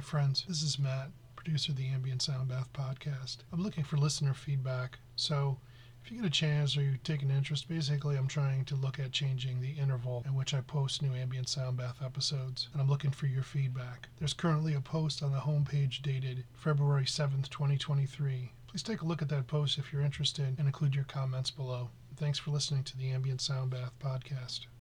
Hi, friends. This is Matt, producer of the Ambient Sound Bath podcast. I'm looking for listener feedback, so if you get a chance or you take an interest, basically, I'm trying to look at changing the interval in which I post new Ambient Sound Bath episodes, and I'm looking for your feedback. There's currently a post on the homepage dated February 7th, 2023. Please take a look at that post if you're interested and include your comments below. Thanks for listening to the Ambient Sound Bath podcast.